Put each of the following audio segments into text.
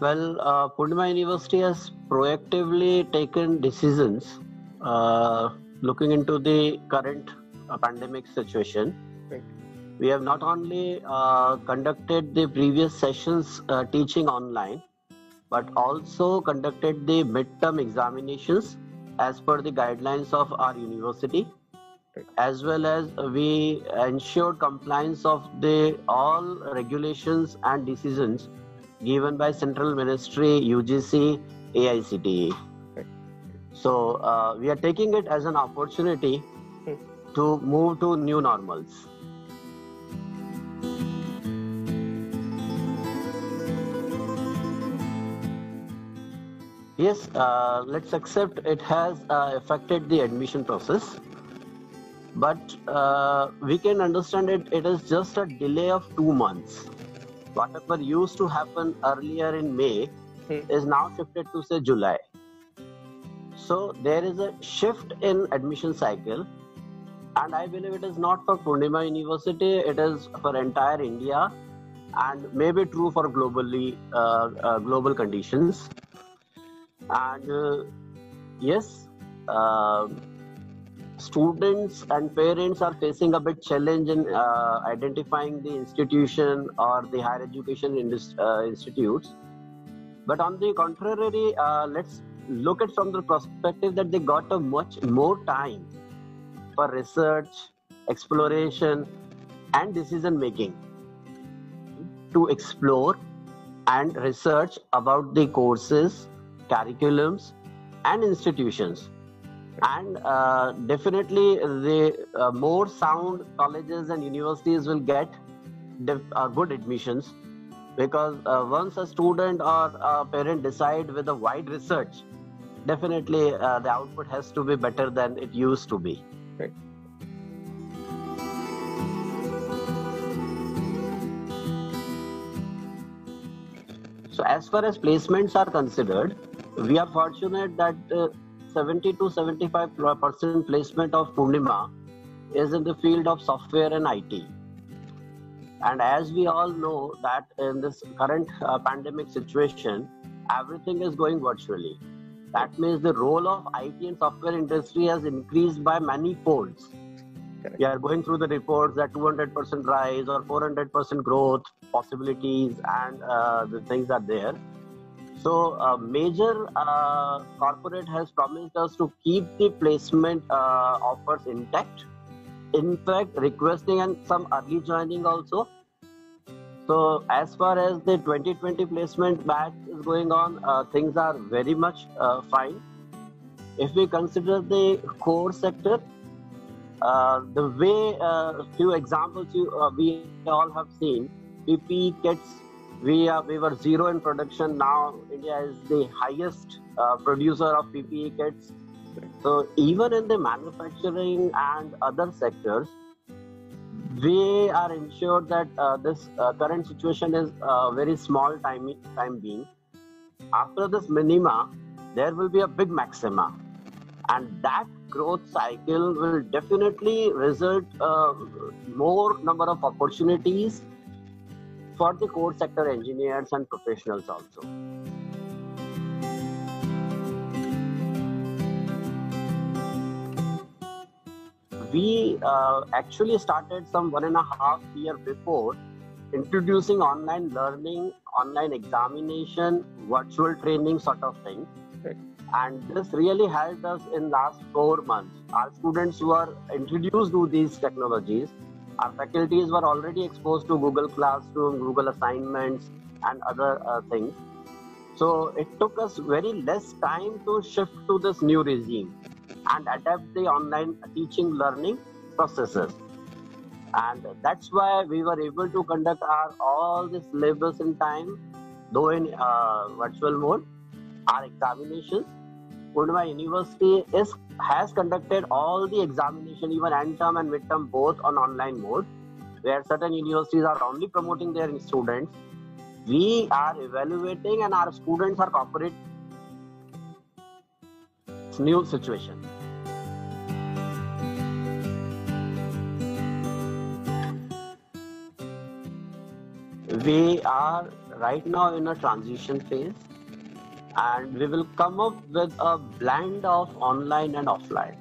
Well, uh, University has proactively taken decisions uh, looking into the current uh, pandemic situation. Right. We have not only uh, conducted the previous sessions uh, teaching online, but also conducted the midterm examinations as per the guidelines of our university as well as we ensured compliance of the all regulations and decisions given by central ministry ugc aicte so uh, we are taking it as an opportunity to move to new normals Yes, uh, let's accept it has uh, affected the admission process, but uh, we can understand it. It is just a delay of two months. Whatever used to happen earlier in May Hmm. is now shifted to say July. So there is a shift in admission cycle, and I believe it is not for Poornima University. It is for entire India, and maybe true for globally uh, uh, global conditions and uh, yes uh, students and parents are facing a bit challenge in uh, identifying the institution or the higher education uh, institutes. But on the contrary uh, let's look at from the perspective that they got a much more time for research exploration and decision making to explore and research about the courses curriculums and institutions and uh, definitely the uh, more sound colleges and universities will get def- uh, good admissions because uh, once a student or a parent decide with a wide research definitely uh, the output has to be better than it used to be Right. So, as far as placements are considered, we are fortunate that uh, 70 to 75 percent placement of Poornima is in the field of software and IT. And as we all know that in this current uh, pandemic situation, everything is going virtually. That means the role of IT and software industry has increased by many folds. Correct. We are going through the reports that 200% rise or 400% growth possibilities and uh, the things are there. So, a major uh, corporate has promised us to keep the placement uh, offers intact. In fact, requesting and some early joining also. So, as far as the 2020 placement batch is going on, uh, things are very much uh, fine. If we consider the core sector, uh, the way uh, few examples you, uh, we all have seen, PPE kits we are we were zero in production. Now india is the highest uh, producer of ppe kits. So even in the manufacturing and other sectors we are ensured that uh, this uh, current situation is uh, very small time time being. After this minima there will be a big maxima. And that growth cycle will definitely result uh, more number of opportunities for the core sector engineers and professionals also. We uh, actually started some one and a half year before introducing online learning, online examination, virtual training sort of thing. And this really helped us in last four months. Our students were introduced to these technologies our faculties were already exposed to google classroom google assignments and other uh, things. So it took us very less time to shift to this new regime and adapt the online teaching learning processes. And that's why we were able to conduct our all the syllabus in time though in uh, virtual mode our examinations Poornima University is has conducted all the examination, even end term and midterm, both on online mode, where certain universities are only promoting their students. We are evaluating, and our students are cooperating. New situation. we are right now in a transition phase and we will come up with a blend of online and offline.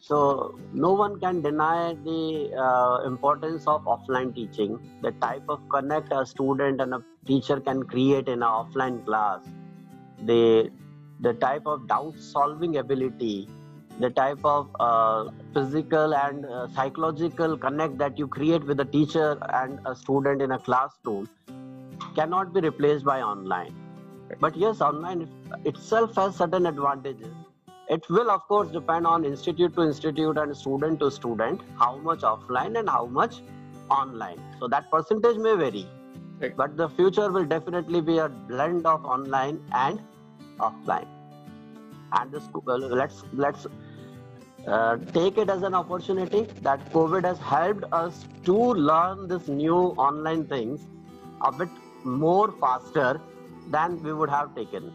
So no one can deny the uh, importance of offline teaching the type of connect a student and a teacher can create in an offline class the the type of doubt solving ability the type of uh, physical and uh, psychological connect that you create with a teacher and a student in a classroom cannot be replaced by online but yes online itself has certain advantages. It will of course depend on institute to institute and student to student how much offline and how much online. So that percentage may vary. Right. but the future will definitely be a blend of online and offline. And this uh, let's let's uh, take it as an opportunity that covid has helped us to learn this new online things a bit more faster than we would have taken